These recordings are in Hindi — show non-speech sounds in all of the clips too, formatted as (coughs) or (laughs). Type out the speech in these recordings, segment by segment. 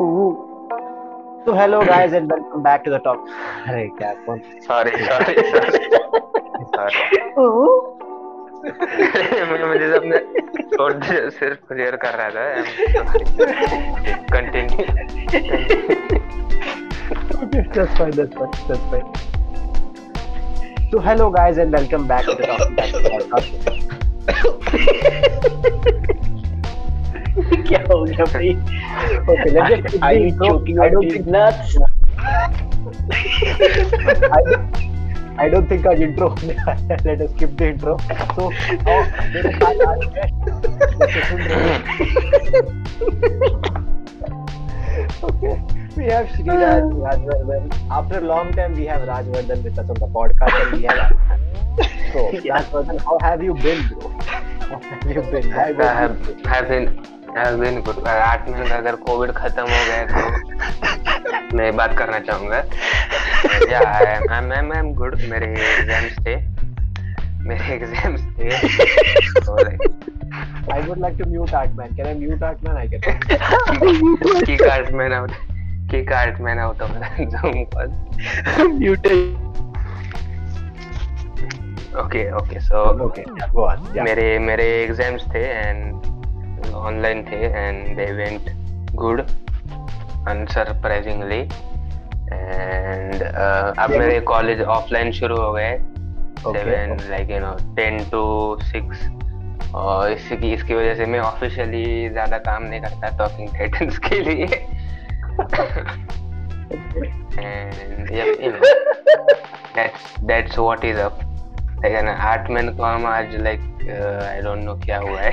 So hello guys and welcome back to the talk. अरे क्या कौन सॉरी सॉरी (laughs) सॉरी मुझे मुझे अपने थोड़ा सिर्फ क्लियर कर रहा था continue Okay, that's fine, that's fine, that's fine. So hello guys and welcome back to the Talking Back podcast. (laughs) क्या हो गया भाई? Okay, let's just skip the Are you intro. choking I on don't these think nuts? I don't, I don't think our intro होने (laughs) वाला है. Let us skip the intro. So, आओ, मेरे साथ आज है जैसे सुन रहे हैं. (laughs) Okay, we have Sriraj Rajvardhan. After a long time, we have Rajvardhan with us on the podcast, and we have. So, (laughs) Rajvardhan, how have you been, bro? How have you been? Why I were have you- have been been good आठ का अगर कोविड खत्म हो गया तो (laughs) मैं बात करना चाहूँगा या I am I am good मेरे एग्ज़ाम्स थे मेरे एग्ज़ाम्स थे तो like, I would like to mute Artman. Can I mute Artman? I can. की कार्ड में ना की कार्ड में ना होता मेरा zoom call Muted. Okay okay so Okay, go on. Yeah. मेरे मेरे एग्ज़ाम्स थे एंड ऑनलाइन थे and they went good unsurprisingly and अब मेरे कॉलेज ऑफलाइन शुरू हो गए. Seven like you know ten two six और इसकी इसकी वजह से मैं ऑफिशियली ज़्यादा काम नहीं करता टॉकिंग टाइटन्स के लिए. And you know that's that's what is up लेकिन आठ मैन को हम आज लाइक आई डोंट नो क्या हुआ है।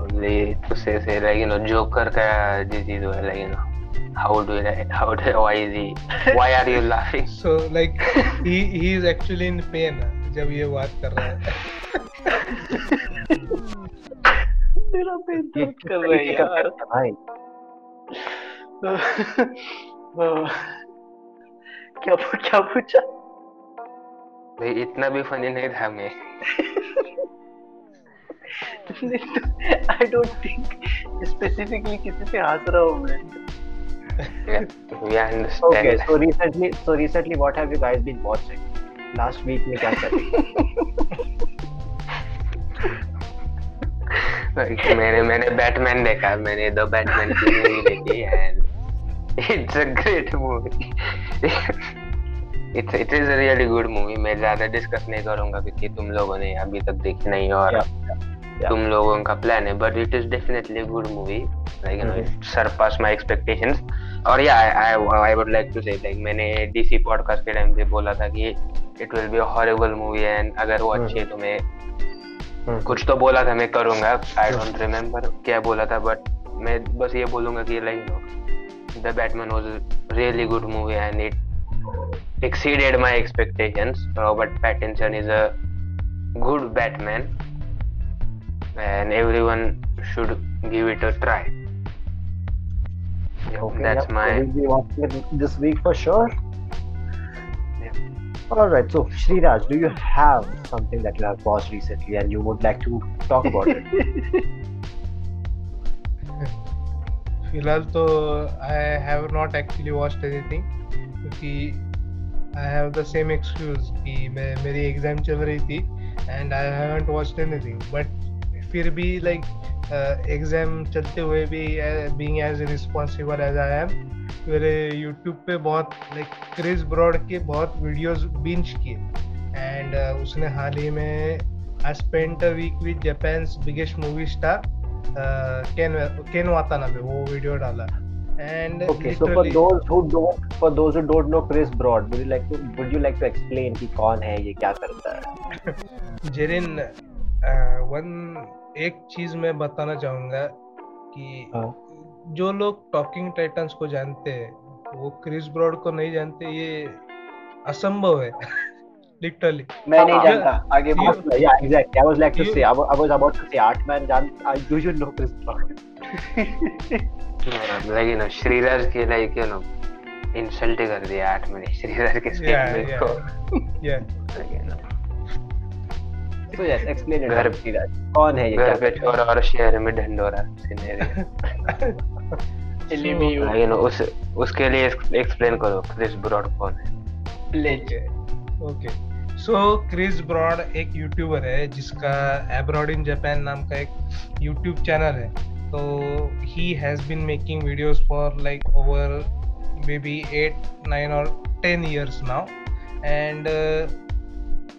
ओनली उससे से लाइक यू नो जोकर का डिज़ीज़ हुआ है like you know how do how do why is he why are you laughing so like he he is actually in pain जब ये बात कर रहा है। मेरा पेट दर्द कर रहा है यार। भाई। क्या (laughs) क्या पूछा? भाई इतना भी फनी नहीं था मैं। आई डोंट थिंक स्पेसिफिकली किसी से हंस रहा हूँ मैं। We Okay, understand so recently, so recently, what have you guys been watching? Last week में क्या कर मैंने मैंने बैटमैन देखा मैंने दो बैटमैन की मूवी देखी and it's a great movie it's it is really good movie मैं ज़्यादा डिस्कस नहीं करूँगा क्योंकि तुम लोगों ने अभी तक देखी नहीं और Yeah, तुम लोगों का प्लान है but it is definitely good movie like you know it surpass my expectations और या I I would like to say like मैंने डीसी पॉडकास्ट के टाइम पे बोला था कि it will be a horrible movie and अगर वो अच्छी है तो मैं हम्म। कुछ तो बोला था मैं करूँगा। आई डोंट रिमेम्बर क्या बोला था बट मैं बस ये बोलूँगा कि like the Batman was really good movie and it exceeded my expectations robert pattinson is a good batman and everyone should give it a try yeah, Okay, that's yeah, my so we'll be watching it this week for sure. All right, so Sriraj, do you have something that you have watched recently and you would like to talk about it? (laughs) फिलहाल तो I have not actually watched anything क्योंकि I have the same excuse कि मैं, मेरी एग्ज़ाम चल रही थी and I haven't watched anything but फिर भी लाइक एग्ज़ाम चलते हुए भी being as responsible as I am मेरे यूट्यूब पे बहुत लाइक क्रिस ब्रॉड के बहुत वीडियोस बिंच किए. एंड उसने हाल ही में I spent a week with Japan's biggest movie star Ken Ken Watanabe वो वीडियो डाला. And Okay, so for those who don't, for those who don't know Chris Broad, would you like to, would you like to explain कि कौन है ये क्या करता है? जेरिन वन एक चीज़ मैं बताना चाहूँगा कि हाँ। जो लोग टॉकिंग टाइटंस को जानते हैं वो क्रिस ब्रॉड को नहीं जानते ये असंभव है लिटरली मैं नहीं हाँ, जानता आगे बोल Yeah, exactly. I was like to You- say, I was, I was about to say, Artman, Jan, I, do you Shriraj के like you know इंसल्ट कर दिया आठ मिनट? श्रीराज के Yeah, स्टेटमेंट yeah. को So yes, explain it. घर-. कौन है ये? घर पे छोरा और शहर में ढंडोरा सिनेरियो LMAO लेकिन उस उसके लिए एक्सप्लेन करो क्रिस ब्रॉड कौन है? Pledge. Okay so Chris Broad एक यूट्यूबर है जिसका एब्रॉड इन जापान नाम का एक यूट्यूब चैनल है। तो he has been making videos for like over maybe eight nine और ten years now and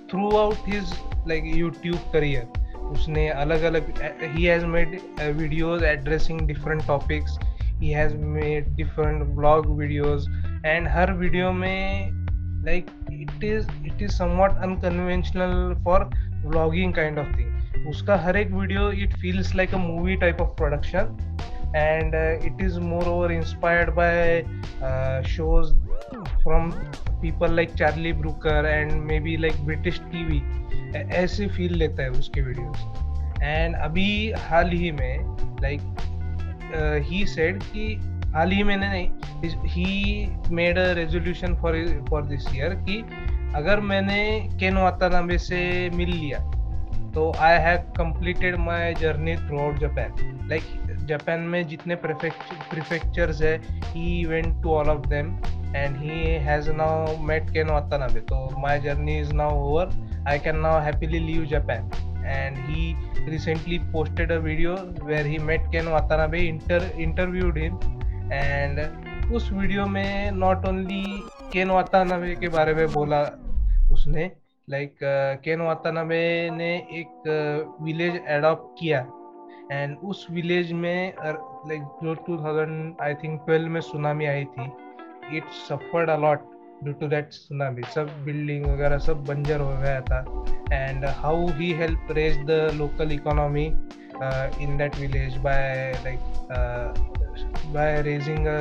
throughout his like YouTube career उसने अलग अलग he has made videos addressing different topics he has made different vlog videos and her video में, like, it is it is somewhat unconventional for vlogging kind of thing. उसका हर एक video it feels like a movie type of production and it is more over inspired by shows from people like Charlie Brooker and maybe like British TV ऐसे फील लेता है उसके वीडियोस एंड अभी हाल ही में लाइक ही सेड कि हाल ही मैंने नहीं he made a resolution for for this year कि अगर मैंने केन वातानाबे से मिल लिया तो I have completed my journey throughout Japan like Japan में जितने प्रिफेक्चर्स है he went to all of them and he has now met Ken Watanabe तो my journey is now over I can now happily leave Japan and he recently posted a video where he met Ken Watanabe, inter interviewed him, and उस वीडियो में नॉट ओनली केन वातानबे के बारे में बोला उसने लाइक केन वातानबे ने एक विलेज uh, एडॉप्ट किया। एंड उस विलेज में लाइक uh, जो 2000 आई थिंक 12 में सुनामी आई थी। It suffered a lot due to that tsunami सब बिल्डिंग वगैरह सब बंजर हो गया था। And how he help raise the local economy in that village by like raising a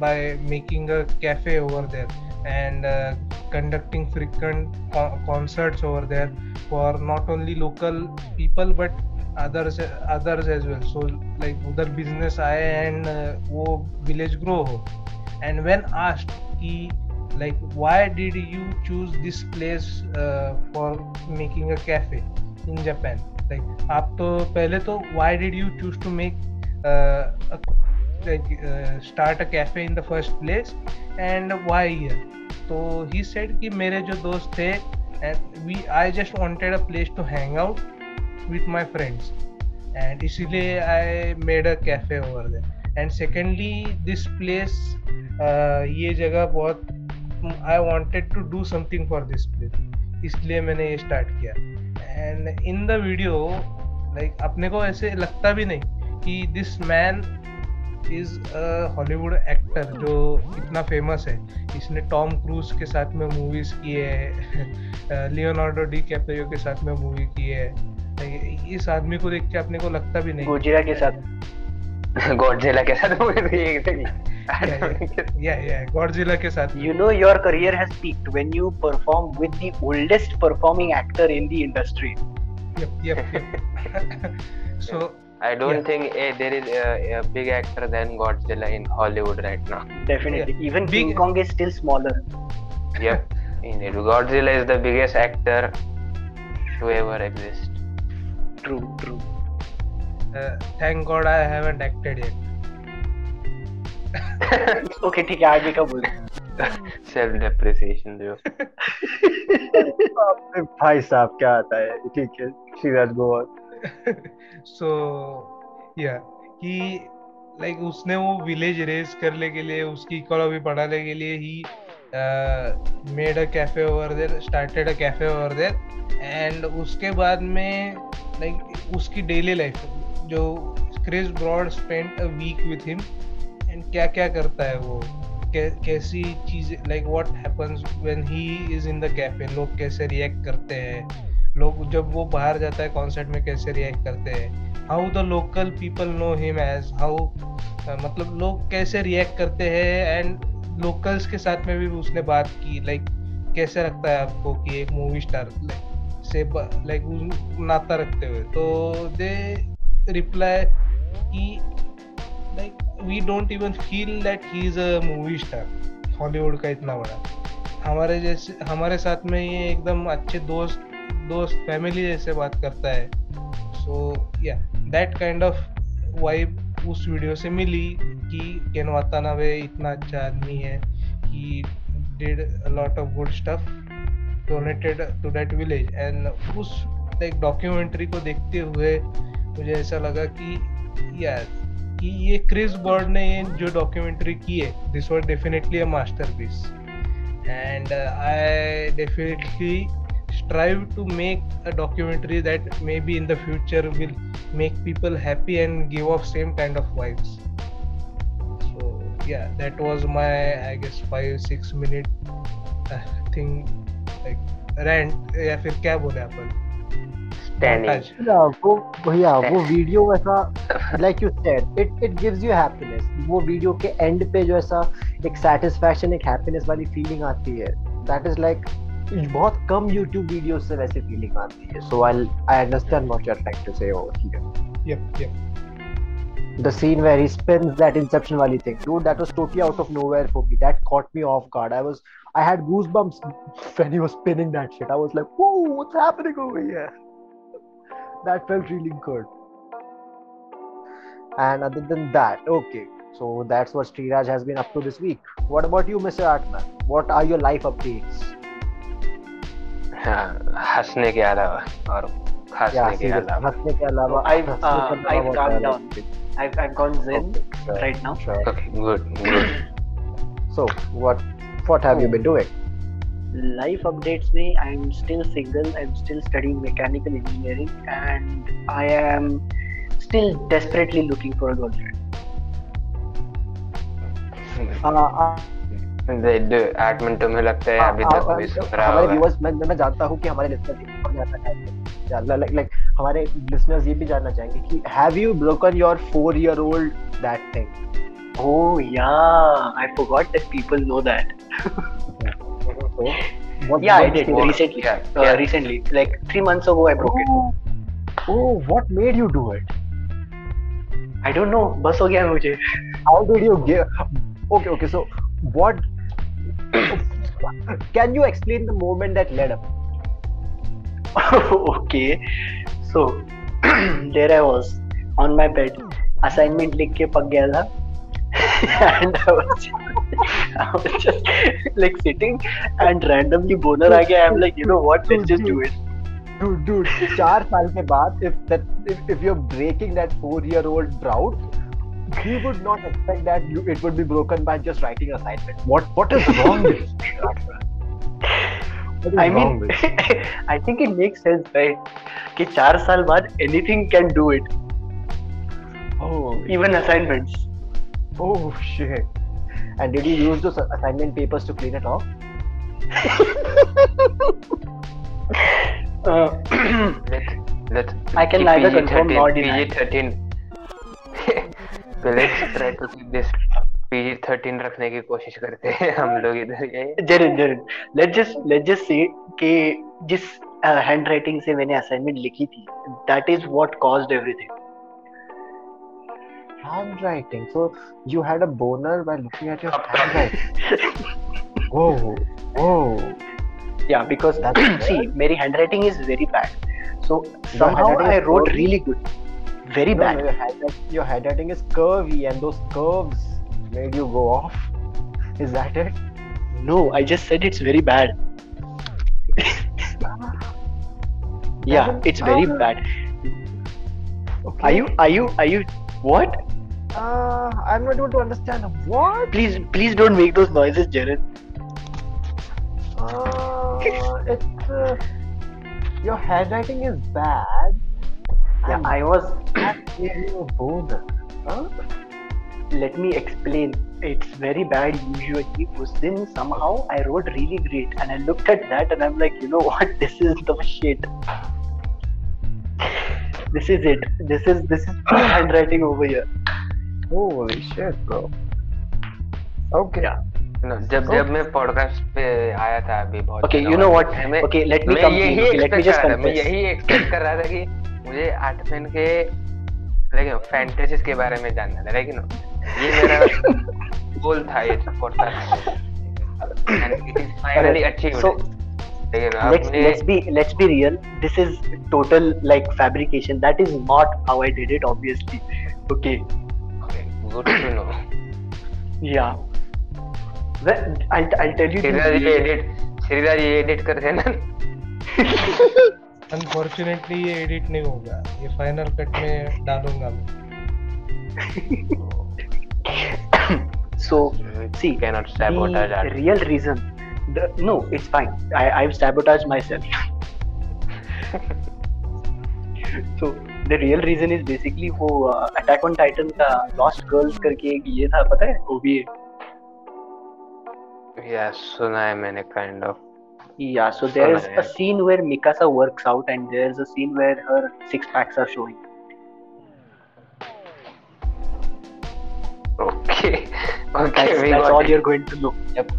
by making a cafe over there. and uh, conducting frequent co- concerts over there for not only local people but others others as well so like उधर business आए and uh, वो village grow हो and when asked कि like why did you choose this place uh, for making a cafe in Japan like आप तो पहले तो why did you choose to make uh, a like uh, start a cafe in the first place and why here so he said कि मेरे जो दोस्त थे and we I just wanted a place to hang out with my friends and इसीलिए I made a cafe over there and secondly this place uh, ये जगह बहुत I wanted to do something for this place इसलिए मैंने ये स्टार्ट किया and in the video like अपने को ऐसे लगता भी नहीं कि this man is a Hollywood actor जो इतना फ़ेमस है इसने टॉम क्रूज के साथ में मूवीज़ की है लियोनार्डो डी कैप्रियो के साथ में मूवी की है इस आदमी को देख के अपने को लगता भी नहीं गोजिरा के साथ गॉडजिला के साथ मूवी yeah yeah गॉडजिला के साथ you know your career has peaked when you perform with the oldest performing actor in the industry yep yep, yep. so I don't Yeah. think eh, there is a, a big actor than Godzilla in Hollywood right now. definitely Yeah. even Big- king kong is still smaller Yep, indeed. Godzilla is the biggest actor to ever exist. true true uh, thank god i haven't acted yet (laughs) okay ठीक है आगे का बोल Self depreciation जो (laughs) अबे भाई साहब क्या आता है ठीक है श्रीराज गो (laughs) so, yeah कि लाइक उसने वो विलेज रेस करने के लिए, उसकी इकोनॉमी बढ़ाने के लिए he made a cafe over there started a cafe over there and उसके बाद में लाइक उसकी डेली लाइफ जो Chris Broad spend a week with him and क्या क्या करता है वो? कैसी चीज़ें like what happens when he is in the cafe लोग कैसे रिएक्ट करते हैं? लोग जब वो बाहर जाता है कॉन्सर्ट में कैसे रिएक्ट करते हैं? How the local people know him as how मतलब लोग कैसे रिएक्ट करते हैं एंड लोकल्स के साथ में भी उसने बात की लाइक like, कैसे रखता है आपको कि एक मूवी स्टार से लाइक नाता रखते हुए? तो दे रिप्लाई कि like we don't even feel that he is a movie star Hollywood का इतना बड़ा। हमारे जैसे हमारे साथ में ये एकदम अच्छे दोस्त दोस्त फैमिली जैसे बात करता है। सो या दैट काइंड ऑफ़ वाइब उस वीडियो से मिली कि केन वातानाबे इतना अच्छा आदमी है कि did lot of good stuff donated to that village and उस लाइक डॉक्यूमेंट्री को देखते हुए मुझे ऐसा लगा कि यार कि ये क्रिस बर्ड ने ये जो डॉक्यूमेंट्री की है this was definitely a masterpiece uh, I definitely strive to make a documentary that maybe in the future will make people happy and give off same kind of vibes. So yeah, that was my I guess five six minute uh, thing like rant या फिर क्या बोले अपन Standing. Yeah, वो yeah, वो वीडियो ऐसा like you said it it gives you happiness वो वीडियो के एंड पे जो ऐसा एक सेटिस्फैक्शन एक हैप्पीनेस वाली फीलिंग आती है दैट इज लाइक बहुत कम YouTube वीडियोस से वैसे फीलिंग आती है so I I understand what you are trying to say over here yep yep the scene where he spins that inception wali thing dude that was totally out of nowhere for me that caught me off guard i was i had goosebumps (laughs) when he was spinning that shit i was like whoa what's happening over here (laughs) that felt really good and other than that okay so that's what Sriraj has been up to this week what about you mr atman what are your life updates हाँ, हंसने के अलावा और yeah हंसने के seriously अलावा हंसने के अलावा I've, हंसने uh, के अलावा I've what calmed are down. your- I've, I've gone zen Okay, sure, right now. sure. Okay good good (clears throat) so what what have you been doing Life updates me. I'm still single. I'm still studying mechanical engineering, and I am still desperately looking for a girlfriend. uh, uh, आठ मिनटों में लगता है अभी तक कोई सुधरा हमारे होगा व्यूअर्स मैं मैं जानता हूँ कि हमारे लिसनर्स ये भी जानना चाहेंगे लाइक लाइक हमारे लिसनर्स ये भी जानना चाहेंगे कि have you broken your four year old that thing Oh yeah, I forgot that people know that. Yeah, I did what- recently. yeah, Uh, yeah. recently, like three months ago, I broke it. Oh, oh, what made you do it? I don't know. बस हो गया मुझे. How did you give? Okay, okay. So, what? Can you explain the moment that led up? okay. So there I was on my bed. Assignment लिख के पक गया था. and I was, I was just like sitting and randomly boner आ गया. I'm like, you know what? Let's just do it. Dude, dude, चार साल के बाद, if that, if, if you're breaking that four-year-old drought, we would not expect that you, it would be broken by just writing assignments. What, what is wrong with you? What is I wrong mean, with (laughs) you? I think it makes sense, right? कि चार साल बाद anything can do it, Oh, even assignments. oh shit! And did you use those assignment papers to clean it off? (laughs) Uh, (clears throat) let's let's I can keep neither PG confirm 13 nor deny. PG 13 so let's try to keep this PG 13 रखने की कोशिश करते हैं हम लोग इधर ये Zareen Zareen let's just let's just say कि जिस हैंड राइटिंग से मैंने असाइनमेंट लिखी थी that is what caused everything. Handwriting. So you had a boner while looking at your handwriting. Whoa, whoa. Yeah, because That's see, मेरी handwriting is very bad. So somehow I wrote really good. Very No, bad. no, your, handwriting, your handwriting is curvy, and those curves made you go off. Is that it? No, I just said it's very bad. (laughs) yeah, it's very bad. Okay. Are you? Are you? Are you? What? Uh, I'm not able to understand. What? Please, please don't make those noises, Jared. Uh, it's uh, your handwriting is bad. Yeah, and I was. that gave you a boner. Huh? Let me explain. It's very bad usually. But then somehow I wrote really great, and I looked at that and I'm like, you know what? (laughs) This is the shit. This is it. This is this is (laughs) full handwriting over here. Holy shit, bro. Okay. Yeah. No, जब जब मैं पॉडकास्ट पे आया था अभी बहुत Okay, दिनों you know बाद, what? मैं- Okay, let me मैं come यही clean. Okay, let me expect just कर रहा था, मैं confess. यही एक्सपेक्ट कर रहा था कि मुझे आठमन के लेकिन फैंटेसीज के बारे में जानना था लेकिन ये मेरा गोल था ये and finally achieved So let's let's be let's be real. This is total like fabrication. That is not how I did it. Obviously. Okay. okay Good to know. Yeah. Well, I'll, I'll tell you. Shriraj ये एडिट श्रीराज ये एडिट कर देना अनफॉर्चुनेटली ये एडिट नहीं होगा ये फाइनल कट में डालूँगा मैं। So she can not sabotage that real reason no it's fine I I have sabotage my self so the real reason is basically वो अटैक ऑन टाइटन का लॉस्ट गर्ल्स करके एक ये था पता है? वो यस सुना है मैंने kind of Yeah, so there's Suna a hai. scene where Mikasa works out and there's a scene where her six packs are showing. Okay okay (laughs) That's, we that's all got you're going to know. It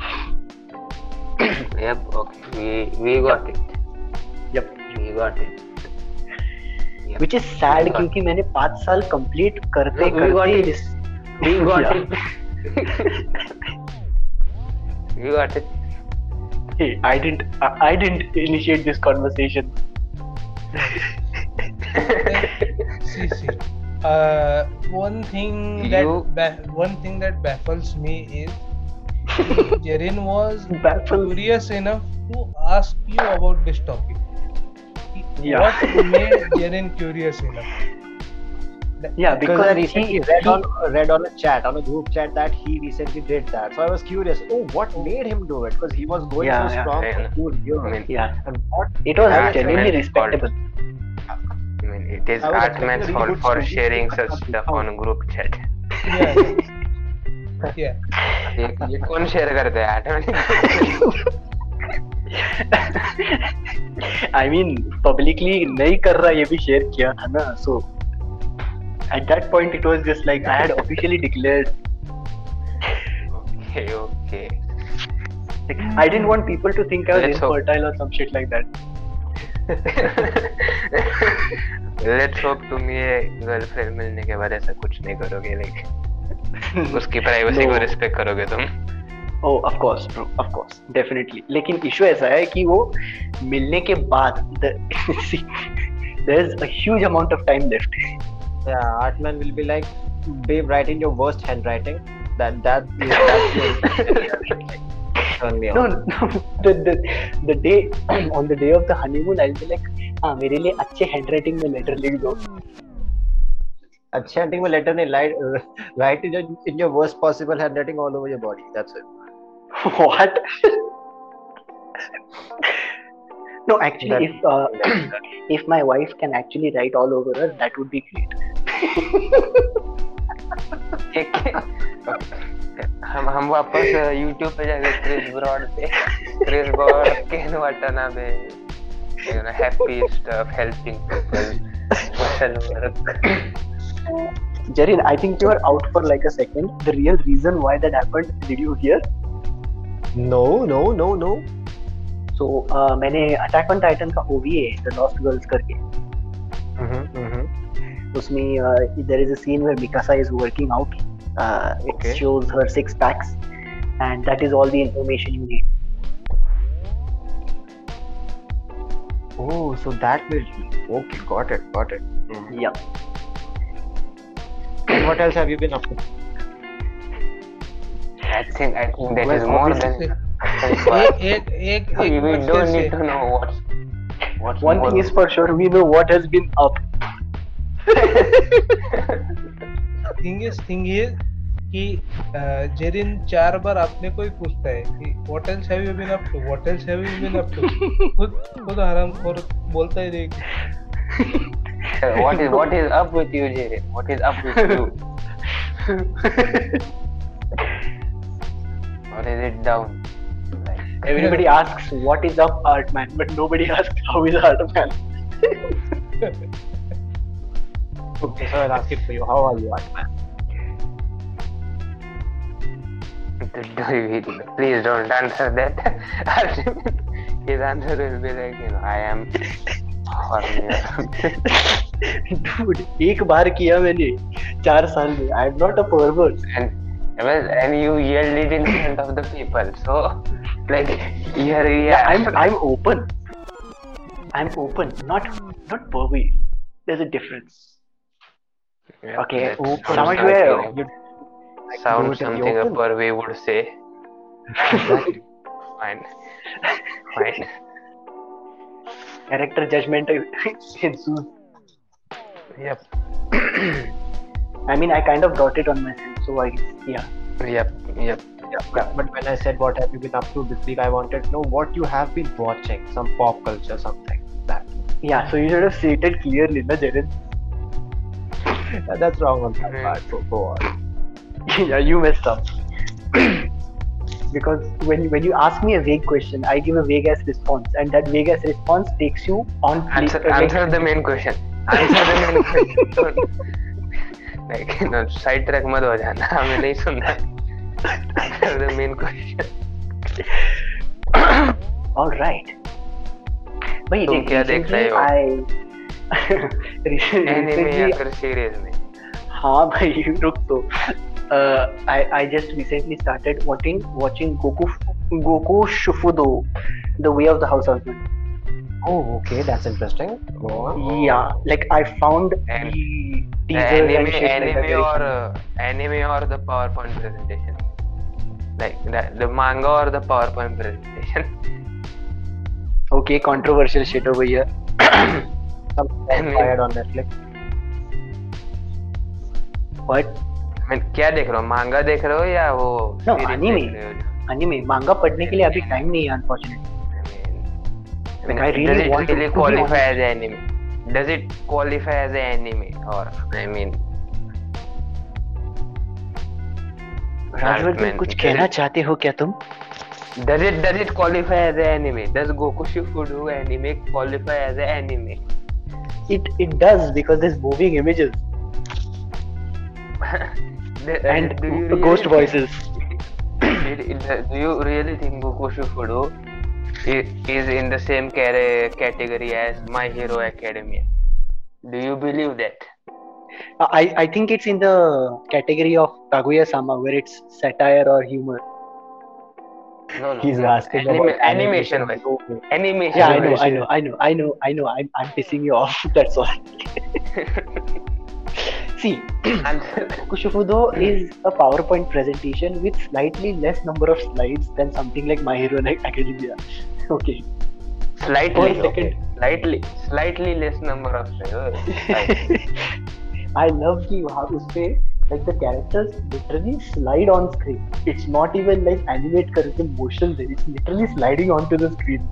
(coughs) yep okay we we got it Yep. we got it Yep. Which is sad We got- क्योंकि मैंने पाँच साल complete करते (laughs) No, (laughs) we got करते it. इस we got Yeah. it we got it Hey, I didn't I, I didn't initiate this conversation. (laughs) see see uh, one thing that ba- one thing that baffles me is (laughs) Jerin was Baffles. curious enough to ask you about this topic. Yeah. What made Jerin curious enough? Yeah, Because I because recently he, read he- on read on a chat on a group chat that he recently did that. So I was curious. Oh, what made him do it? Because he was going Yeah, so yeah. strong Yeah. for two years. I mean, yeah, and what it was genuinely is called- I mean, it is Atman's fault really for sharing such stuff on group chat. yeah. yeah. ये कौन शेयर करते हैं Atman? I mean, publicly नहीं कर रहा ये भी शेयर किया था ना so at that point it was just like I had officially declared okay, okay. like I didn't want people to think I was Let's infertile hope. or some shit like that. Let's hope तुम ये गर्लफ्रेंड मिलने के बाद ऐसा कुछ नहीं करोगे लाइक उसकी प्राइवेसी No. को रिस्पेक्ट करोगे तुम Oh, of course, bro, of course, definitely. लेकिन इशू ऐसा है कि वो मिलने के बाद see, there's a huge amount of time left. Yeah, Artman will be like, babe, write in your worst handwriting. That that that's turn me No, on. no, the the the day on the day of the honeymoon, I'll be like, हाँ मेरे लिए अच्छे handwriting में letter लिख दो. अच्छा handwriting में letter नहीं write write in your, in your worst possible handwriting all over your body. That's it. What? no, actually, That- if uh, (clears throat) if my wife can actually write all over her, that would be great. ठीक है हम हम वापस YouTube पे जाके क्रिस ब्रॉड पे क्रिस ब्रॉड के वाटाना पे you know happy stuff helping people social work Jarin, I think you were out for like a second. The real reason why that happened, did you hear? No, no, no, no. So uh, मैंने Attack on Titan का OVA, The Lost Girls करके, Mm-hmm, mm-hmm. उसमें uh, there is a scene where Mikasa is working out. Uh, it Okay. shows her six packs, and that is all the information you need. Oh, so that will. Okay, got it, got it. Mm-hmm. Yeah. And what else have you been up to? I think I think that Well, is more than Jerin चार बार अपने को ही पूछता है कि what else have you been up to what else have you been up to खुद खुद आराम कर बोलता ही नहीं। What is what is up with you Jerin? What is up with you what is it down Everybody asks what is up, Art Man, but nobody asks how is Art Man. Okay, so I'll ask it for you. How are you, art Artman? please don't answer that his answer will be like you know I am Dude, एक बार किया मैंने चार साल में. I'm not a pervert. and well and you yelled it in front of the people so Like here, yeah, I'm I'm open. I'm open, not not pervy. There's a difference. Yeah, okay, open. Sounds like, like sounds something a pervy would say. Fine. Fine. Character judgment (laughs) ensues. Yep. I mean, I kind of got it on myself, so I yeah. Yep. Yep Yeah, but when I said what have you been up to this week, I wanted to know what you have been watching, some pop culture, something like that. Yeah, so you should have stated clearly, na Jared? Uh, That's wrong on that Hmm. part. So go on. (laughs) yeah, you messed up. (clears throat) because when when you ask me a vague question, I give a vague ass response, and that vague ass response takes you on. pla- Answer, uh, like- answer the main question. Answer the main (laughs) question. Don't- like you (laughs) know, side track मत हो जाना हमें नहीं सुनना. Answer the main question. All right. भाई तुम देख क्या देख recently रहे हो? I Anime recently या फिर series में? हाँ भाई रुक तो uh, I I just recently started watching watching Goku Goku Shufudo The Way of the House Husband. Oh, okay, that's interesting. Go on. Yeah, like I found And- the The teasers and anime, shit like that anime very or funny. uh, anime or the PowerPoint presentation? Like the, the manga or the PowerPoint presentation? Okay, controversial shit over here. Something Anime. inspired on Netflix. I mean, क्या देख रहे हो मांगा देख रहे हो या वो No, anime. हो anime manga पढ़ने के लिए अभी टाइम नहीं है unfortunately I mean, I really does it want to- really to qualify as anime? Does it qualify as anime or I mean? Rajvardhan कुछ कहना चाहते हो क्या तुम Does it does it qualify as an anime? Does Goku Shifudo anime qualify as an anime? it it does because there's moving images The- and do you really ghost think- voices Did- Do you really think Goku Shifudo is in the same category as My Hero Academia? Do you believe that? I I think it's in the category of Kaguya-sama where it's satire or humor No, no. He's no. asking Anima- about animation. of wise. Animation. yeah I know. I know I know I know I know I'm, I'm pissing you off (laughs) that's all (laughs) see Answer. (coughs) Kushufudo is a PowerPoint presentation with slightly less number of slides than something like My Hero Academia. (laughs) Okay. Slightly. Okay. Slightly. Slightly less number of slides. I love की वहाँ उस पर like the characters literally slide on screen it's not even like animate करके motion they it's literally sliding on to the screen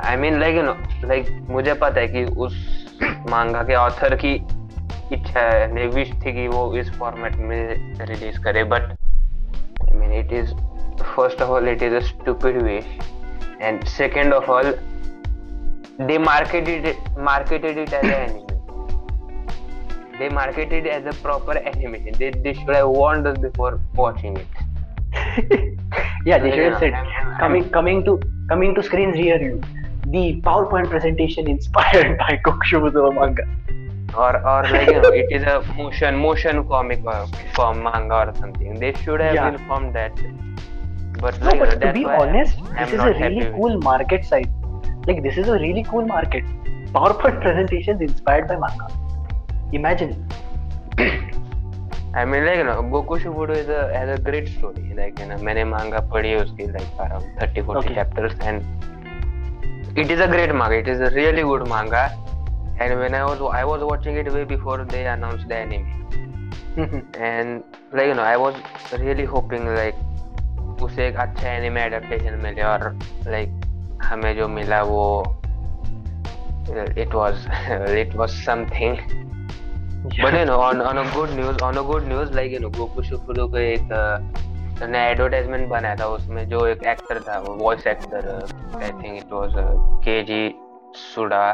I mean like like मुझे पता है कि उस मांगा के ऑथर की इच्छा है थी कि वो इस फॉर्मेट में रिलीज़ करे but I mean it is first of all it is a stupid wish and second of all they marketed marketed it as any they marketed it as a proper animation they, they should have warned us before watching it (laughs) yeah, they should have said coming coming to coming to screens near you. The PowerPoint presentation inspired by Kokushubudo manga. or or like you know it is a motion motion comic uh, or form manga or something they should have Yeah. informed that but No, like, you know, but to be honest, I'm this is a really with cool market side. Like this is a really cool market. PowerPoint (laughs) presentations inspired by manga. Imagine. I mean, like, you know, Goku Shibudo is a has a great story. Like, you know, मैंने manga पढ़ी है उसकी like around 30 40 Okay. chapters and it is a great manga. It is a really good manga. And when I was I was watching it way before they announced the anime. And like you know, I was really hoping like उसे एक अच्छा anime adaptation मिले और like हमें जो मिला वो it was it was something. But you know, on on a good news, on a good news, like you know, Goku Syukuro का एक uh, नया एडवर्टाइजमेंट बनाया था उसमें जो एक एक्टर था वो voice actor I think it was के जी Tsuda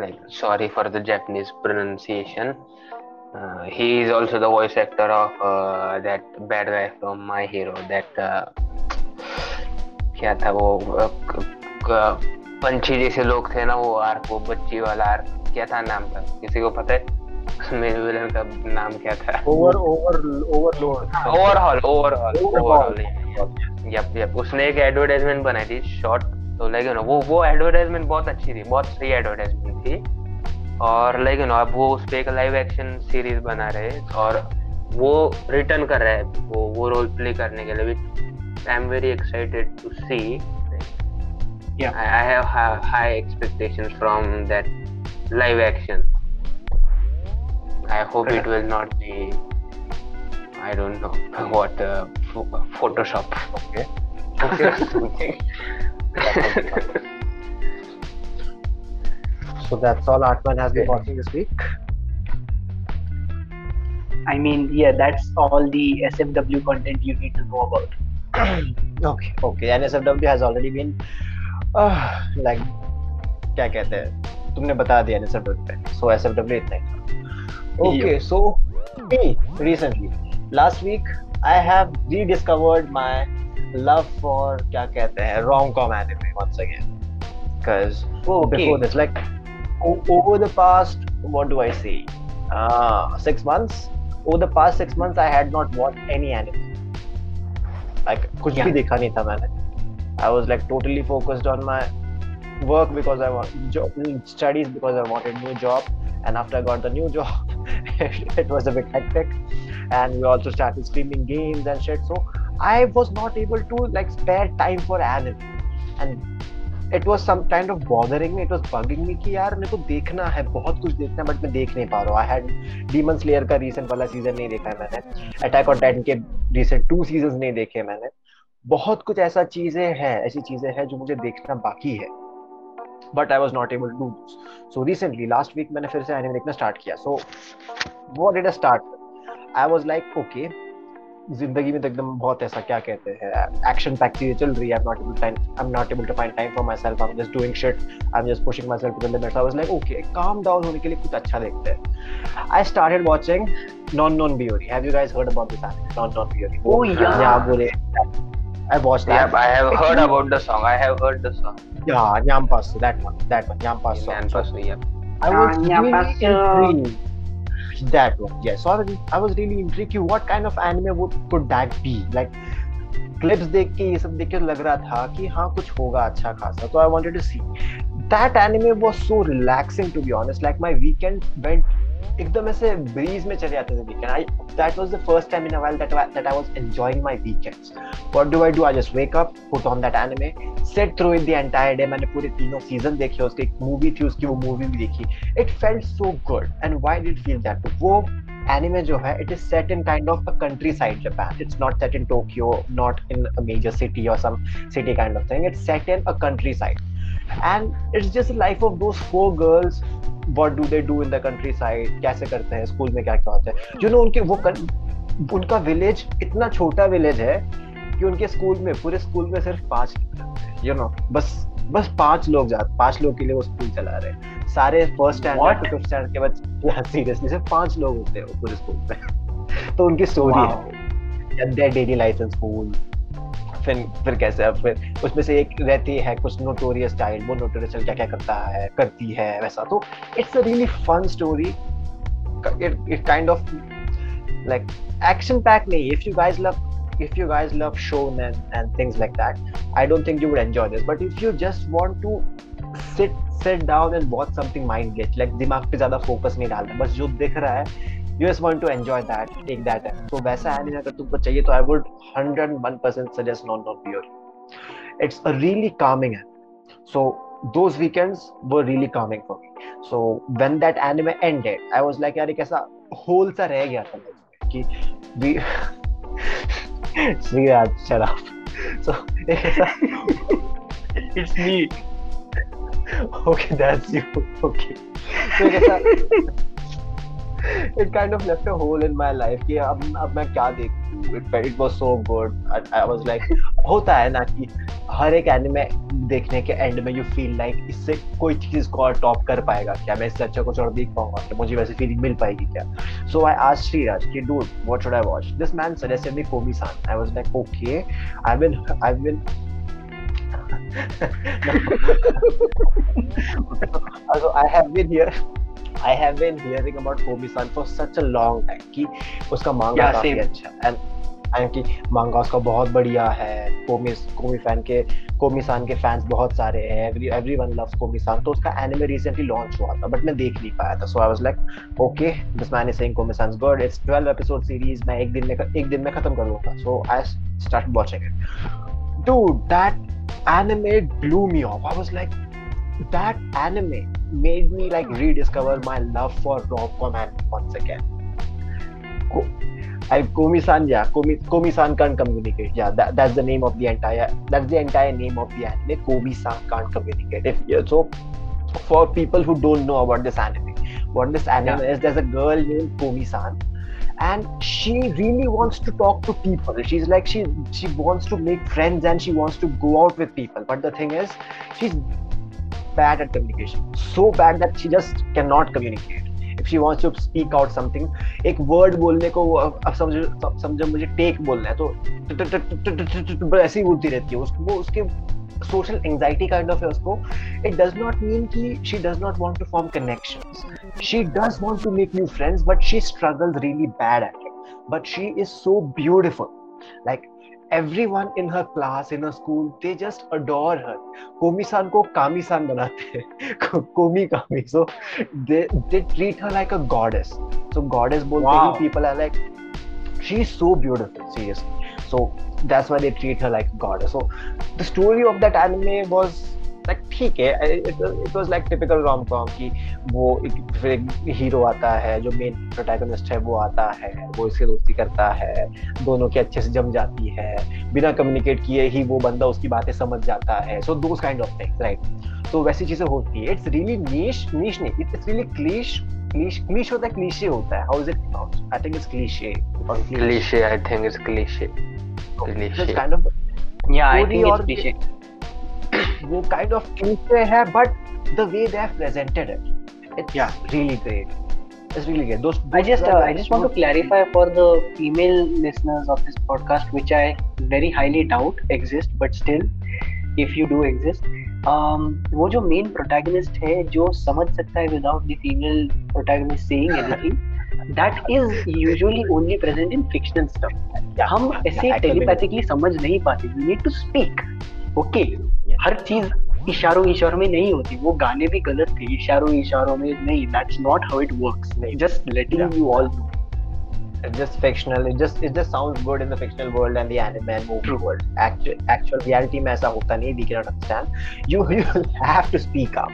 like sorry for the Japanese pronunciation. Uh, he is also the voice actor of uh, that bad guy from My Hero. That uh, क्या था वो uh, पंछी जैसे लोग थे ना वो आर्क वो बच्ची वाला आर्क क्या था नाम था किसी को पता है मेन विलन का नाम क्या था? Over, over, overload. Overall overall Overhaul. Overall yup yup उसने एक एडवर्टाइजमेंट बनाई थी शॉर्ट तो लाइक यू नो वो वो एडवर्टाइजमेंट बहुत अच्छी थी बहुत सही एडवर्टाइजमेंट थी। और लाइक यू नो अब वो उस पे एक लाइव एक्शन सीरीज़ बना रहे और वो रिटर्न कर रहा है वो वो रोल प्ले करने के लिए। I am very excited to see have ha- high expectations from that live action. I hope it will not be, I don't know (laughs) what, uh, pho- Photoshop. Okay. (laughs) Okay. something. So that's all Artman has been Okay. watching this week. I mean, yeah, that's all the SFW content you need to know about. (clears throat) okay, okay. NSFW has already been uh, like क्या कहते हैं तुमने बता दिया NSFW पे so SFW इतना ही okay so me recently last week I have rediscovered my love for क्या कहते हैं rom-com anime once again because Oh, okay. before this like o- over the past what do I say uh, six months over the past six months I had not watched any anime like कुछ भी Yeah. देखा नहीं था मैंने I was like totally focused on my work because I want job, studies because I wanted new job and after I got the new job It was a bit hectic and we also started streaming games and shit so I was not able to like spare time for anime and it was some kind of bothering me it was bugging me कि यार मेरे को देखना है बहुत कुछ देखना है बट मैं देख नहीं पा रहा हूँ आई हैड डीमन स्लेयर का रीसेंट वाला सीज़न नहीं देखा है मैंने अटैक ऑन टाइटन के रीसेंट टू सीज़न नहीं देखे मैंने बहुत कुछ ऐसा चीज़ें हैं ऐसी चीज़ें हैं जो मुझे देखना बाकी है but I was not able to do so recently last week मैंने फिर से एनिमे देखना स्टार्ट किया so what did I start I was like okay ज़िंदगी में तो एकदम बहुत ऐसा क्या कहते हैं एक्शन पैक चीज़ें चल रही है I'm not able to find I'm not able to find time for myself I'm just doing shit I'm just pushing myself to the limits I was like okay calm down होने के लिए कुछ अच्छा देखते हैं I started watching Non Non Biori have you guys heard about this anime Non Non Biori Oh, yeah. yeah बोले I watched that yep, I have heard about the song. I have heard the song. yeah Nyampasu that one that one Nyampasu And also, yep. I was Ah, really Nyampasu. intrigued. That one, yes. So I was, I was really intrigued. कि What kind of anime would could that be? Like clips देख के ये सब देख के लग रहा था कि हाँ कुछ होगा अच्छा खासा. So I wanted to see. That anime was so relaxing to be honest. Like my weekend went एकदम ऐसे ब्रीज में चले जाते थे weekend I that was the first time in a while that that I was enjoying my weekends what do I do I just wake up put on that anime sat through it the entire day मैंने पूरे तीनों सीज़न देखे, उसकी एक मूवी थी, उसकी वो मूवी भी देखी. It felt so good and why did feel that वो anime जो है, it is set in kind of a countryside Japan. It's not set in Tokyo, not in a major city or some city kind of thing. It's set in a countryside. And it's just the life of those four girls. What do they do in the countryside? कैसे करते हैं? स्कूल में क्या क्या होता है? You know उनके वो कन- उनका विलेज इतना छोटा विलेज है कि उनके स्कूल में पूरे स्कूल में सिर्फ़ पाँच यू नो बस बस पाँच लोग जाते पाँच लोग के लिए वो स्कूल चला रहे हैं। सारे first standard to fifth standard के बच्चे सीरियसली सिर्फ़ पाँच लोग होते हैं पूरे स्कूल में। (laughs) तो उनकी स्टोरी wow. है their daily life in school फिर फिर कैसे अब फिर उसमें से एक रहती है कुछ नोटोरियस चाइल्ड वो नोटोरियस क्या क्या करता है करती है वैसा तो it's a really fun story it kind of like action pack nahi if you guys love if you guys love shonen and things like that i don't think you would enjoy this but if you just want to sit sit down and watch something mind get like दिमाग पे ज़्यादा फोकस नहीं डालना बस जो दिख रहा है you just want to enjoy that take that so वैसा anime अगर तुमको चाहिए तो I would 101% suggest non non pure it's a really calming anime so those weekends were really calming for me so when that anime ended I was like यार एक ऐसा होल सा रह गया था कि we Sriraj, shut up. So एक ऐसा It's me. okay, that's you. Okay. So एक ऐसा (laughs) it kind of left a hole in my life कि अब अब मैं क्या देखूँ? It, it was so good. I, I was like (laughs) होता है ना कि हर एक एनिमे देखने के एंड में यू फील लाइक इससे कोई चीज़ को और टॉप कर पाएगा क्या? मैं इससे अच्छा कुछ और देख पाऊँगा क्या? मुझे वैसी फीलिंग मिल पाएगी क्या? सो आई आज श्रीराज कि dude what should I watch this man suggested me Komi san I was like okay I been I been also I have been here. I have been hearing about Kobe-san for such a long time कि उसका manga Yeah, काफ़ी. अच्छा and है कि मांगा उसका बहुत बढ़िया है। कोमी कोमी फ़ैन के कोमी सान के फैंस बहुत सारे हैं। Every everyone loves Komi san तो उसका एनिमे रिसेंटली लॉन्च हुआ था बट मैं देख नहीं पाया था। So I was like okay this man is saying Komi san's good it's 12 episode series मैं एक दिन में एक दिन में खत्म कर लूँगा so I start watching it dude that anime blew me off. I was like that anime made me like rediscover my love for rom-com anime once again I Komi-san, yeah, Komi Komi-san can't communicate. Yeah, that, that's the name of the entire that's the entire name of the anime. Komi-san can't communicate. If yeah, so, for people who don't know about this anime, what this anime yeah. is, there's a girl named Komi-san, and she really wants to talk to people. She's like she she wants to make friends and she wants to go out with people. But the thing is, she's bad at communication. So bad that she just cannot communicate. If she wants to speak out something एक वर्ड बोलने को अब समझो समझो मुझे टेक बोलना है तो ऐसे ही बोलती रहती है उसको उसके social anxiety kind of है उसको it does not mean कि she does not want to form connections she does want to make new friends but she struggles really bad at it but she is so beautiful like everyone in her class in her school they just adore her. Komi-san ko kami-san banate hain. (laughs) Komi kami so they they treat her like a goddess. So goddess bolte wow. hi people are like she's so beautiful seriously. So that's why they treat her like goddess. So the story of that anime was like ठीक है it was like typical rom com कि वो एक फिर एक हीरो आता है जो मेन प्रोटैगनिस्ट है वो आता है वो इससे दोस्ती करता है दोनों की अच्छे से जम जाती है बिना कम्युनिकेट किए ही वो बंदा उसकी बातें समझ जाता है so those kind of things right तो वैसी चीज़ें होती है। इट्स रियली नीश नीश नहीं it's really cliche cliche cliche होता है क्लीशे होता है। How is it I think it's cliche और cliche I think it's cliche cliche kind of या आई थिंक इट्स क्लीशे वो काइंड ऑफ़ क्लीशे है but the way they have presented it it's yeah. really great it's really those, those i just uh, i just want to clarify for the female listeners of this podcast which i very highly doubt exist but still if you do exist um, वो जो मेन प्रोटैगनिस्ट है जो समझ सकता है without the female protagonist saying anything that is usually only present in fictional stuff हम ऐसे टेलीपैथिकली समझ नहीं पाते you need to speak okay हर चीज़ इशारों इशारों में नहीं होती वो गाने भी गलत थे इशारों इशारों में नहीं that's not how it works just letting you all know it's just fictional it just it just sounds good in the fictional world and the anime and movie True. world actual actual reality में ऐसा होता नहीं we cannot understand you you have to speak up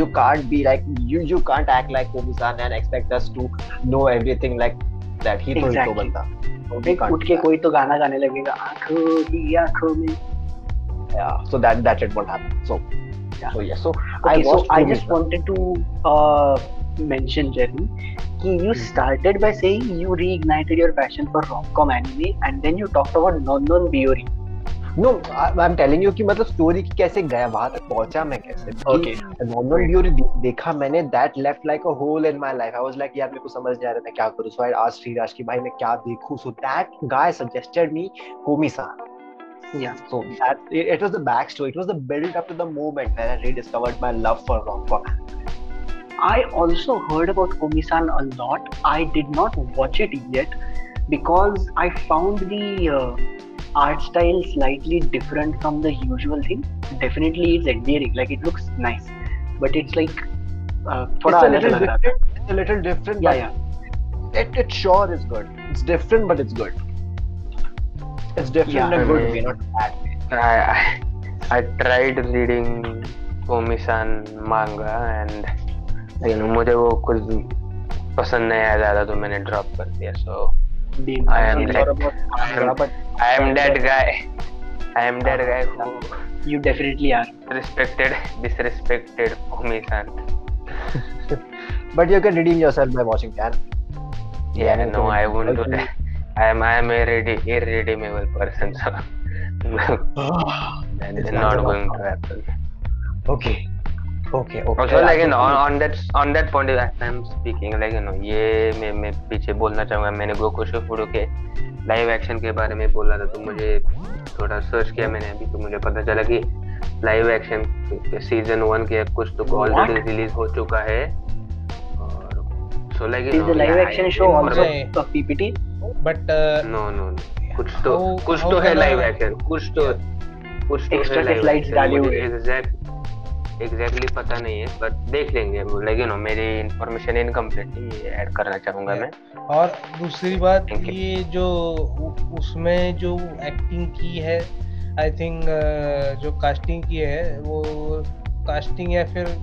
you can't be like you you can't act like Komi-san and expect us to know everything like that ही तो exactly. तो बनता उठ के कोई तो गाना गाने लगेगा आँखों ही आँखों में yeah so that that it won't happen so yeah so yeah so okay, I so I just wanted to uh, mention Jerry कि you started by saying you reignited your passion for rom-com anime and then you talked about non-non Biori no I am telling you कि मतलब स्टोरी की कैसे गया वहाँ तक पहुँचा मैं कैसे ओके नॉर्मल ब्यूरी देखा मैंने that left like a hole in my life I was like यार मेरे को समझ नहीं आ रहा मैं क्या करूँ सो आई आस्क्ड श्रीराज कि भाई मैं क्या देखूँ सो that guy suggested me Komi san Yeah. So that it, it was the backstory. It was the build up to the moment where I rediscovered my love for rom-com. I also heard about Komi-san a lot. I did not watch it yet because I found the uh, art style slightly different from the usual thing. Definitely, it's endearing. Like it looks nice, but it's like uh, it's a little different. It's a little different. Yeah, yeah. It, it sure is good. It's different, but it's good. It's different yeah, in a good way, not bad way. I, I, I tried reading Komi-san manga and you know मुझे वो कुछ पसंद नहीं आया ज़्यादा तो मैंने ड्रॉप कर दिया सो I am that I am that guy I am that guy who you definitely are respected disrespected Komi-san but you can redeem yourself by watching that yeah, yeah no I won't do that I am I am a ready, irredeemable person, so that is not going to happen. Okay. Okay, okay. Also, like you know, on, on that on that point, as I'm speaking, like you know, ये मैं मैं पीछे बोलना चाहूँगा मैंने गोको शिफुडो के लाइव एक्शन के बारे में बोला था तो मुझे थोड़ा सर्च किया मैंने अभी तो मुझे पता चला कि लाइव एक्शन सीज़न वन के कुछ तो ऑलरेडी रिलीज़ हो चुका है so like you know, live action show also a PPT but uh, no no कुछ तो कुछ तो है लाइव एक्शन कुछ तो कुछ तो है के लाइव slides डाले हुए एग्जैक्ट एग्जैक्टली पता नहीं है बट देख लेंगे लेकिन नो मेरी इंफॉर्मेशन इनकम्प्लीट है ये ऐड करना चाहूँगा मैं और दूसरी बात ये जो उसमें जो एक्टिंग की है आई थिंक जो कास्टिंग की है वो कास्टिंग या फिर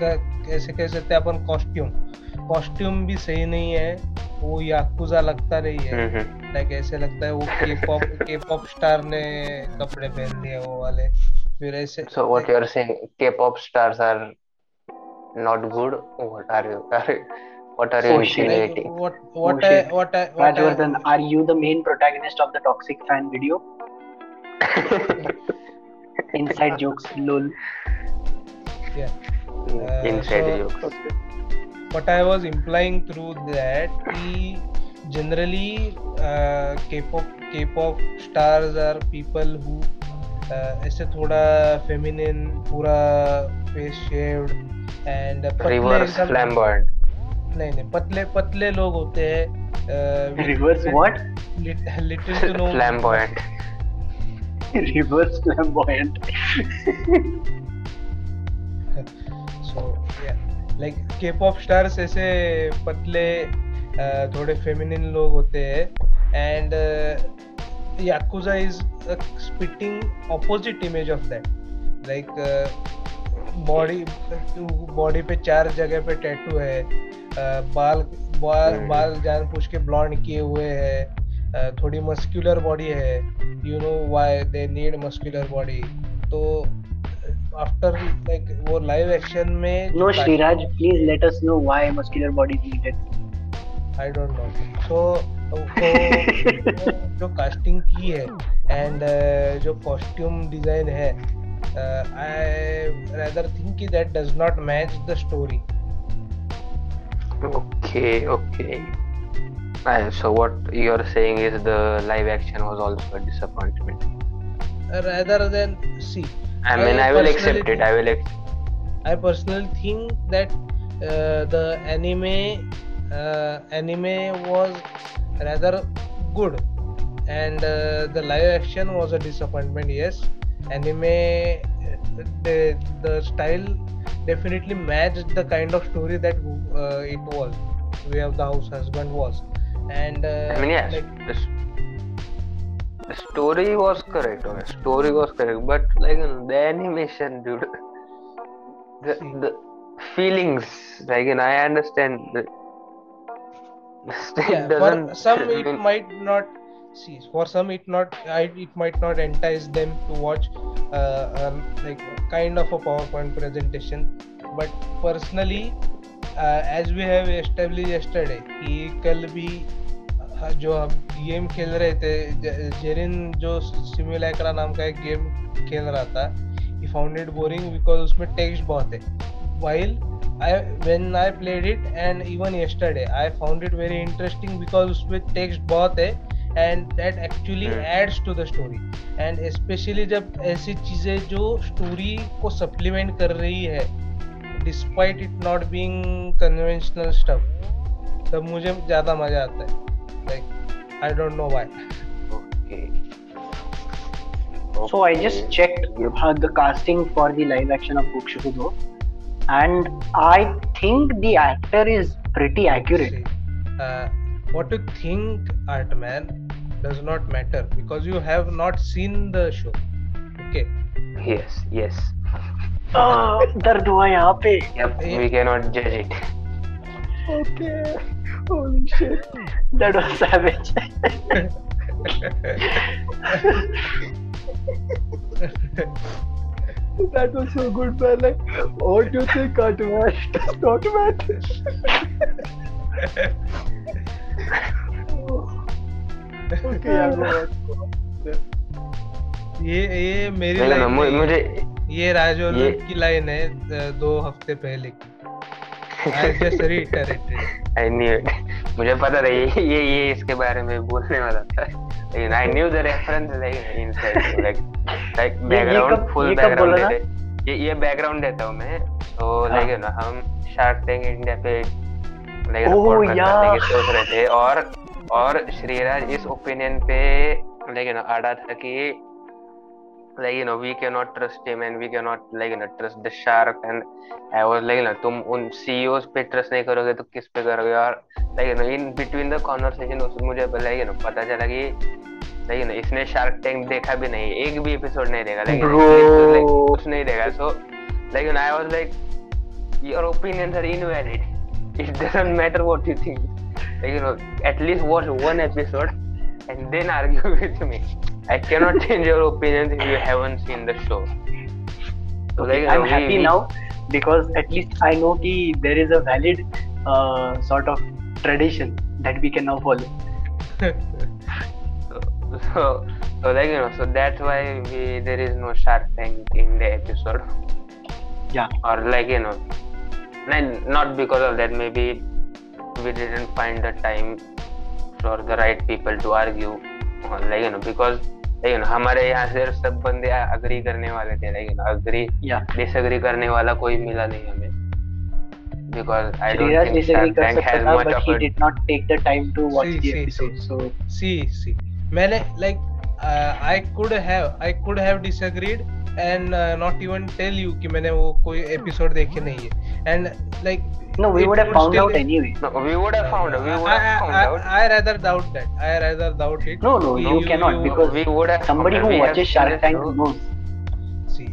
कैसे कह सकते हैं अपन कॉस्ट्यूम कॉस्ट्यूम भी सही नहीं है वो याकुजा लगता नहीं है हम्म, हम्म। लाइक ऐसे लगता है वो K pop K pop star ने कपड़े पहन लिए वो वाले फिर ऐसे So what you're saying, K-pop stars are not good? What are you? Are, what are you Oh, insinuating? what Oh, what I what I what I, are you the main protagonist of the Toxic fan video? Inside jokes, lol. yeah Uh, Inside so- jokes. What I was implying through that कि generally uh, K-pop K-pop stars are people who uh, ऐसे थोड़ा feminine पूरा face shaved and पतले Reverse flamboyant. नहीं नहीं पतले पतले लोग होते हैं uh, Reverse with what? lit- little to no Flamboyant. Reverse like K-pop stars ऐसे पतले थोड़े फेमिनिन लोग होते हैं। And yakuza is spitting opposite image of that like body body पे चार जगह पे टैटू है। uh, बाल बाल हम्म। बाल जान पूछ के ब्लॉन्ड किए हुए है। uh, थोड़ी मस्कुलर बॉडी है। You know why they need muscular body तो आफ्टर लाइक वो लाइव एक्शन में No, Shriraj, please let us know why muscular body is needed. I don't know so जो कास्टिंग की है एंड जो कॉस्ट्यूम डिज़ाइन है I rather think that does not match the story Okay, okay. Uh, so what you're saying is the live action was also a disappointment. rather than see I mean, I I will accept it. I will accept. I personally think that uh, the anime uh, anime was rather good, and uh, the live action was a disappointment. Yes, anime the the style definitely matched the kind of story that uh, it was. We have the house husband was, and uh, I mean, yes, like the, s- the story was correct. Okay, story was correct, but like the animation, dude, the the feelings. Like, and I understand the, yeah, for some it mean, might not see for some it not I, it might not entice them to watch uh, um, like kind of a powerpoint presentation but personally uh, as we have established yesterday he can be जो हम गेम खेल रहे थे जेरिन जो सिम्युलैक्रा नाम का एक गेम खेल रहा था he found it boring because उसमें टेक्स्ट बहुत है while I when I played it and even yesterday I found it very interesting because उसमें text बहुत है and that actually Hmm. adds to the story and especially जब ऐसी चीज़ें जो story को supplement कर रही है despite it not being conventional stuff तब मुझे ज़्यादा मज़ा आता है like I don't know why Okay. So I just Okay. checked uh, the casting for the live action of Bokushudo, and I think the actor is pretty accurate. See, uh, what you think Artman does not matter because you have not seen the show okay Yes, yes. Ah, (laughs) दर्द हुआ यहाँ पे. Yep, Yeah. we cannot judge it. Okay. Holy shit. That was savage. that was so good, man. Like, what do you think, Cartman? Does not okay, on. ये ये मेरी लाइन है। मुझे ये राजवल्लभ की लाइन है दो हफ़्ते पहले की आई (laughs) it. मुझे पता था ये ये ये इसके बारे में बोलने वाला था लेकिन I knew the reference like inside like like background full background देते ये ये बैकग्राउंड देता हूँ मैं तो हाँ। लाइक ना हम शार्क टैंक इंडिया पे लाइक yeah. करने की सोच रहे थे और और श्रीराज इस ओपिनियन पे लेकिन अड़ा था कि like you know we cannot trust him and we cannot like you know trust the shark and I was like you know तुम उन CEOs पे trust नहीं करोगे तो किस पे करोगे और like you know in between the conversation उस मुझे like you know पता चला कि like you know इसने शार्क टैंक देखा भी नहीं एक भी एपिसोड नहीं देखा like, Bro. like कुछ नहीं देखा so like you know I was like your opinions are invalid it doesn't matter what you think like you know at least watch one episode and then argue with me i cannot (laughs) change your opinions if you haven't seen the show so like, I'm we- happy we- now because at least I know कि there is a valid uh, sort of tradition that we can now follow. so, (laughs) so so like you know so that's why we there is no shark tank in the episode Yeah. or like you know and not because of that maybe we didn't find the time for the right people to argue or like you know because know हमारे यहाँ सिर्फ़ सब बंदे अग्री करने वाले थे लेकिन अग्री Yeah. डिसएग्री करने वाला कोई मिला नहीं हमें because I don't Sriraj think Shark Tank has much but of he a did not take the time to watch See, the see, episode. see. So see see मैंने like uh, I could have I could have disagreed and not even tell you कि मैंने वो कोई एपिसोड देखे नहीं है। And like no we would have found out anyway no we would have found out we would have found out I rather doubt that I rather doubt it no no you can not because we would have somebody who watches Shark Tank moves see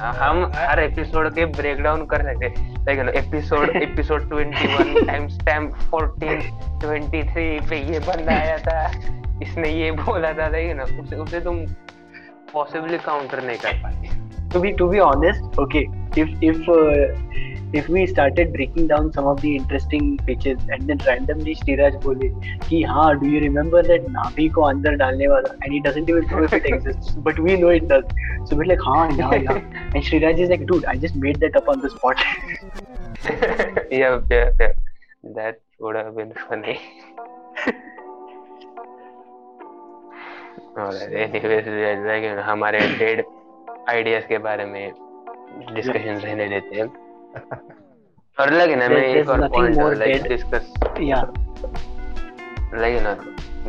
हम हर एपिसोड के ब्रेक डाउन कर सकते like episode episode 21 time stamp 14 23 पे ये बंदा आया था। इसने ये बोला था लाइक ना उसे उसे तुम पॉसिबली काउंटर नहीं कर पाते To be to be honest, okay, if if uh, if we started breaking down some of the interesting pitches and then randomly Sriraj बोले कि हाँ do you remember that नाभि को अंदर डालने वाला and he doesn't even know if it exists but we know it does so we're like हाँ yeah yeah and Sriraj is like dude I just made that up on the spot yeah, yeah, yeah. That would have been funny. हमारे डेड आइडियाज़ के बारे में डिस्कशन रहने देते हैं और लगे ना मैं एक और point like. Discuss yeah like you know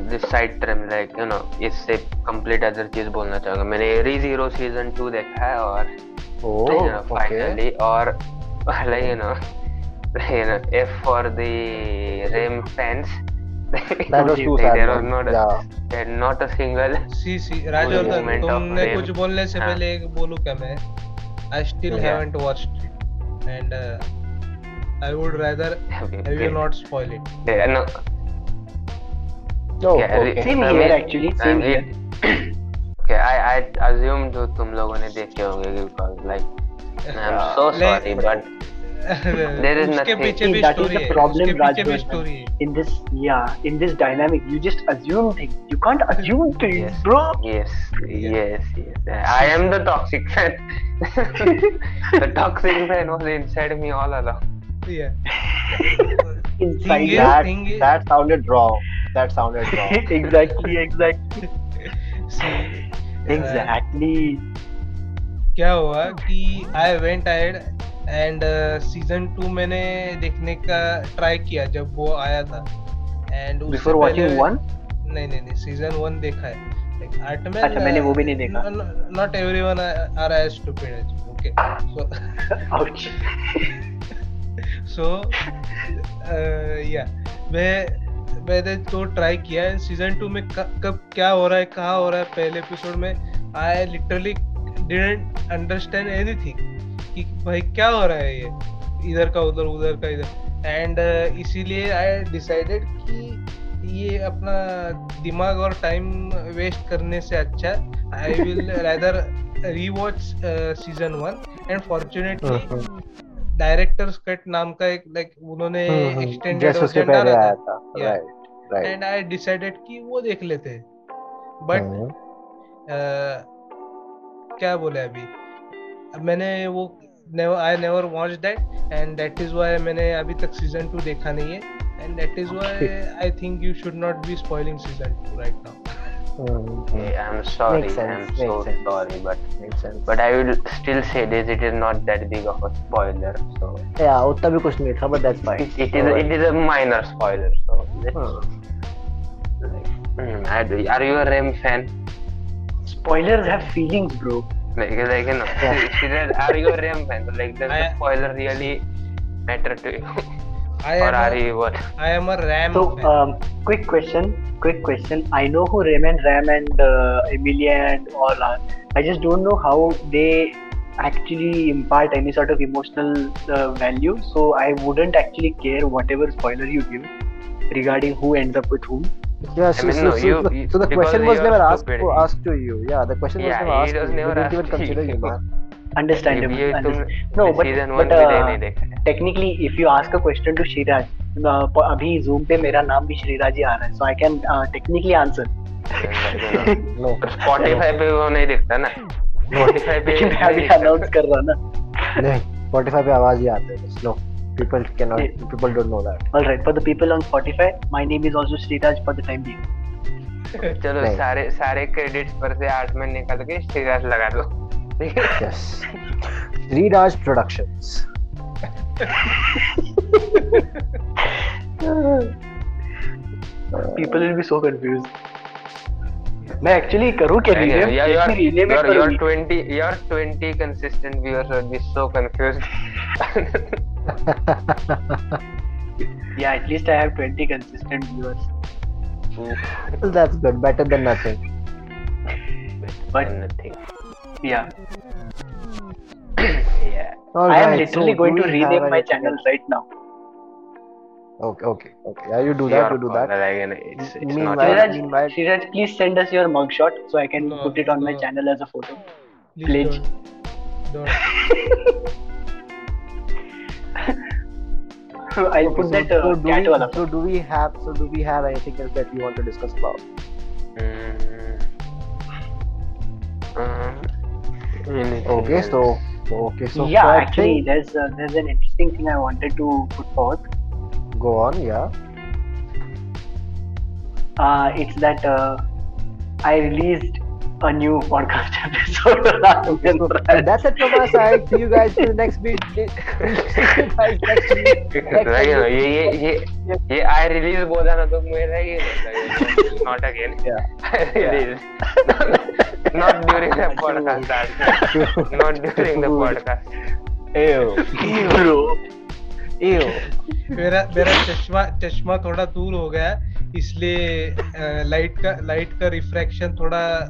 this side trim like you know इससे कंप्लीट अदर चीज़ बोलना चाहूँगा मैंने री ज़ीरो सीज़न टू देखा है और Oh, okay. finally or like you know you know if for the rim fans That was too sad. there was man. not a, yeah. there not a single C C Rajvardhan moment of तुमने. कुछ बोलने से हाँ. पहले एक बोलूँ क्या मैं I still Yeah. Haven't watched and I would rather have you not spoil it Yeah, no Oh, Yeah, okay. same I here mean, actually I same mean, here okay I I assume जो तुम लोगों ने देखे होंगे because like I'm so Like- sorry but There is nothing- पीछे भी that is the problem, है in this yeah in this dynamic you just assume things you can't assume things Yes. bro yes yes yes I am the toxic fan the toxic fan was inside me all along yeah inside Thing is- That, thing is- that sounded wrong. That sounded wrong. exactly exactly See, uh, exactly क्या हुआ कि I went ahead and season two मैंने देखने का ट्राई किया जब वो आया था। And before watching one? नहीं नहीं नहीं सीज़न वन देखा है। आर्टमैन अच्छा, मैंने वो भी नहीं देखा। Not everyone are as stupid okay so so या मैं मैंने तो ट्राई किया है। सीज़न टू में कब क्या हो रहा है कहाँ हो रहा है पहले एपिसोड में I literally didn't understand anything कि भाई क्या हो रहा है ये? इधर का उधर उधर का इधर। एंड uh, इसीलिए आई डिसाइडेड कि ये अपना दिमाग और टाइम वेस्ट करने से अच्छा। I will rather rewatch season one and fortunately directors cut नाम का एक लाइक like, उन्होंने. एक्सटेंडेड वर्जन डाला था. एंड आई डिसाइडेड कि वो देख लेते। But hmm. क्या बोले अभी? मैंने वो I never watch that and that is why मैंने अभी तक सीज़न टू देखा नहीं है and that is why I think you should not be spoiling season two right now hmm. Okay, I'm sorry. Makes sense, I'm makes so sense. sorry, but Makes sense. but I will still say this. It is not that big of a spoiler. So Yeah, उतना भी कुछ नहीं था, but that's fine. it, it is it is a minor spoiler. So let's. Hmm. Like, hmm, I do- are you a Rem fan? spoilers have feelings, bro. Like, like you know, Yeah. Shiraz, are you a Ram fan? Like, does the spoiler really matter to you, I (laughs) or am are a, you what? I am a Ram So, fan. um, quick question. Quick question. I know who Raymond Ram and uh, Emilia and all are. I just don't know how they actually impart any sort of emotional uh, value. So I wouldn't actually care whatever spoiler you give regarding who ends up with whom. Yeah, so, mean, so, no, so, you- so, you- so the question was never asked to, asked to you. Yeah, the question Yeah, was never asked was never You didn't even asked consider you. man. Understandable. understand- No, but, but uh, है technically, if you ask a question to Shiraj, uh, अभी Zoom पे मेरा नाम भी श्रीराज ही आ रहा है, so I can uh, technically answer. No. Spotify पे वो नहीं दिखता ना स्पॉटिफाई पे मैं अभी दिखता। अनाउंस कर रहा ना. नहीं Spotify पे आवाज़ ही आते हैं बस. People cannot. Yeah. People don't know that. All right, for the people on Spotify, my name is also Shriraj for the time being. चलो नहीं. सारे सारे क्रेडिट्स पर से आठ में निकाल के श्रीराज लगा दो ठीक है Yes. Sriraj Productions. People will be so confused. मैं actually करूँ क्या a your week. 20 your 20 consistent viewers would be so confused Yeah, at least I have 20 consistent viewers. That's good. Better than nothing. Better But nothing yeah, (clears throat) yeah All I am literally so going to rename my channel else? right now. Okay, okay, okay. Yeah, you do that. Your You do call, that. like, it's, it's Meanwhile- not Shriraj, meanwhile- Shriraj, please send us your mugshot so I can No, put it on my channel as a photo. Please Pledge. (laughs) don't. don't. I'll Okay, put so, that uh, so do cat we, so do we have so do we have anything else that you want to discuss about? Mm. Um, anything Okay, so so okay, so yeah, so actually, think- there's uh, there's an interesting thing I wanted to put forth. go on, yeah. Uh, it's that uh, I released a new podcast episode. that's it from our side. See you guys in the next week. Guys next week. Next. ये ये ये ये I release बोला ना तो मेरा ये not again Yeah. I release not during the podcast not during the podcast Ew. Bro, Ew. मेरा मेरा चश्मा चश्मा थोड़ा दूर हो गया है, इसलिए लाइट का लाइट का रिफ्रैक्शन थोड़ा अ,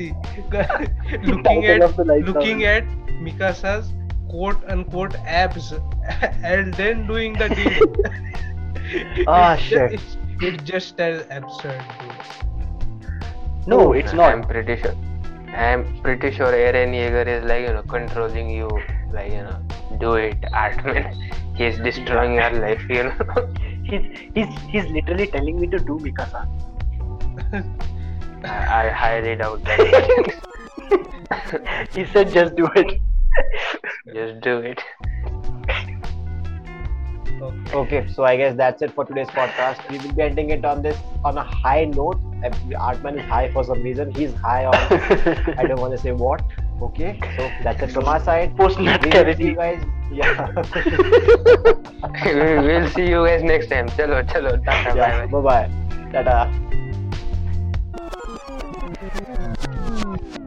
See, (laughs) looking at of the light looking novel. at Mikasa's quote unquote abs (laughs) and then doing the deed. (laughs) Ah, It's ju- shit. It's, it's just as absurd, dude. No, it's not. I'm not. pretty sure. I'm pretty sure Eren Yeager is like you know controlling you, like you know, do it, Artman. He's destroying your life, you know. He's he's he's literally telling me to do Mikasa. I, I highly doubt that. He said just do it. Just do it. Okay. So I guess that's it for today's podcast. We will be ending it on this on a high note. Artman is high for some reason. He's high on I don't want to say what. Okay, so that's it from our side. Post We will see you guys. Yeah. (laughs) we will see you guys next time. Chalo, chalo, tata, bye yeah. bye. Bye bye. Tata. Ooh.